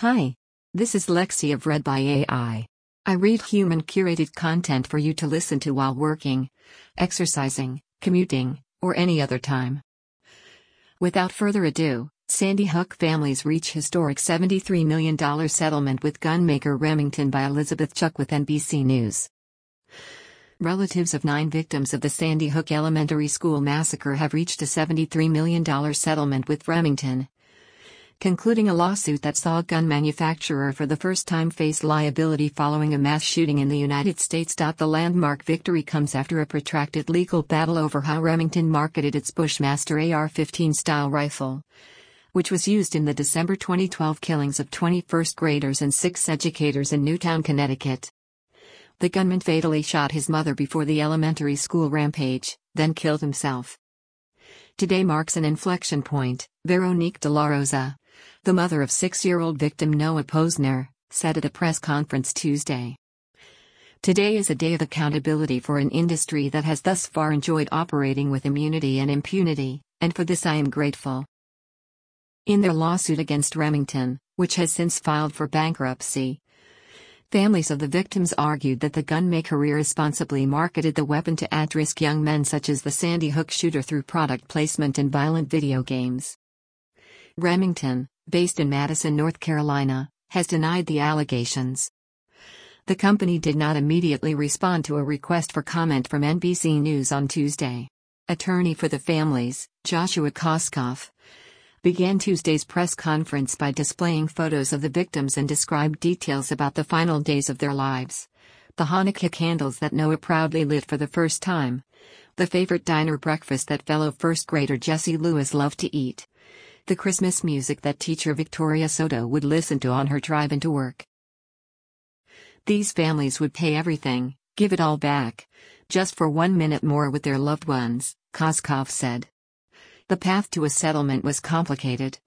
Hi. This is Lexi of Read by AI. I read human curated content for you to listen to while working, exercising, commuting, or any other time. Without further ado, Sandy Hook families reach historic $73 million settlement with gunmaker Remington by Elizabeth Chuck with NBC News. Relatives of nine victims of the Sandy Hook Elementary School massacre have reached a $73 million settlement with Remington, concluding a lawsuit that saw a gun manufacturer for the first time face liability following a mass shooting in the United States. The landmark victory comes after a protracted legal battle over how Remington marketed its Bushmaster AR 15 style rifle, which was used in the December 2012 killings of 20 first graders and six educators in Newtown, Connecticut. The gunman fatally shot his mother before the elementary school rampage, then killed himself. Today marks an inflection point, Veronique de la Rosa, the mother of six year old victim Noah Pozner, said at a press conference Tuesday. Today is a day of accountability for an industry that has thus far enjoyed operating with immunity and impunity, and for this I am grateful. In their lawsuit against Remington, which has since filed for bankruptcy, families of the victims argued that the gunmaker irresponsibly marketed the weapon to at risk young men such as the Sandy Hook shooter through product placement in violent video games. Remington, based in Madison, North Carolina, has denied the allegations. The company did not immediately respond to a request for comment from NBC News on Tuesday. Attorney for the families, Joshua Koskoff, began Tuesday's press conference by displaying photos of the victims and described details about the final days of their lives. The Hanukkah candles that Noah proudly lit for the first time. The favorite diner breakfast that fellow first grader Jesse Lewis loved to eat the Christmas music that teacher Victoria Soto would listen to on her drive into work. These families would pay everything, give it all back, just for one minute more with their loved ones, Koskoff said. The path to a settlement was complicated.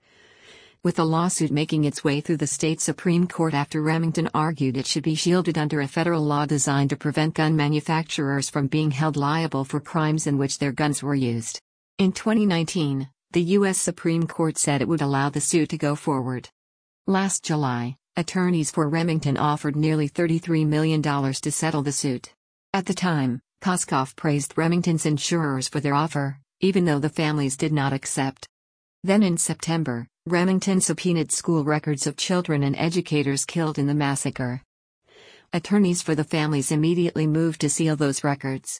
With the lawsuit making its way through the state Supreme Court after Remington argued it should be shielded under a federal law designed to prevent gun manufacturers from being held liable for crimes in which their guns were used. In 2019, the U.S. Supreme Court said it would allow the suit to go forward. Last July, attorneys for Remington offered nearly $33 million to settle the suit. At the time, Koskoff praised Remington's insurers for their offer, even though the families did not accept. Then in September, Remington subpoenaed school records of children and educators killed in the massacre. Attorneys for the families immediately moved to seal those records.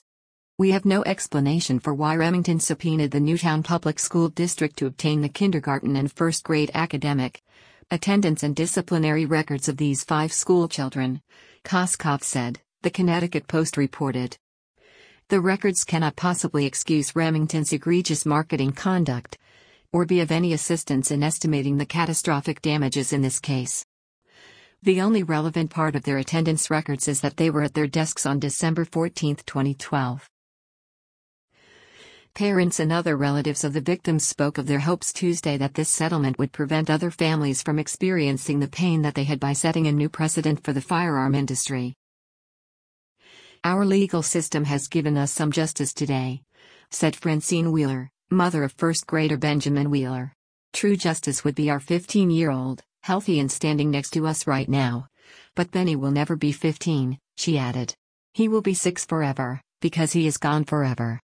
We have no explanation for why Remington subpoenaed the Newtown Public School District to obtain the kindergarten and first grade academic, attendance, and disciplinary records of these five schoolchildren, Koskoff said, the Connecticut Post reported. The records cannot possibly excuse Remington's egregious marketing conduct or be of any assistance in estimating the catastrophic damages in this case. The only relevant part of their attendance records is that they were at their desks on December 14, 2012. Parents and other relatives of the victims spoke of their hopes Tuesday that this settlement would prevent other families from experiencing the pain that they had by setting a new precedent for the firearm industry. Our legal system has given us some justice today, said Francine Wheeler, mother of first grader Benjamin Wheeler. True justice would be our 15 year old, healthy and standing next to us right now. But Benny will never be 15, she added. He will be six forever, because he is gone forever.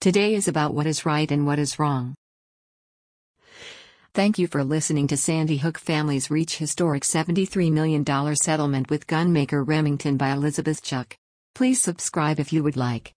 Today is about what is right and what is wrong. Thank you for listening to Sandy Hook Families Reach Historic $73 million Settlement with Gunmaker Remington by Elizabeth Chuck. Please subscribe if you would like.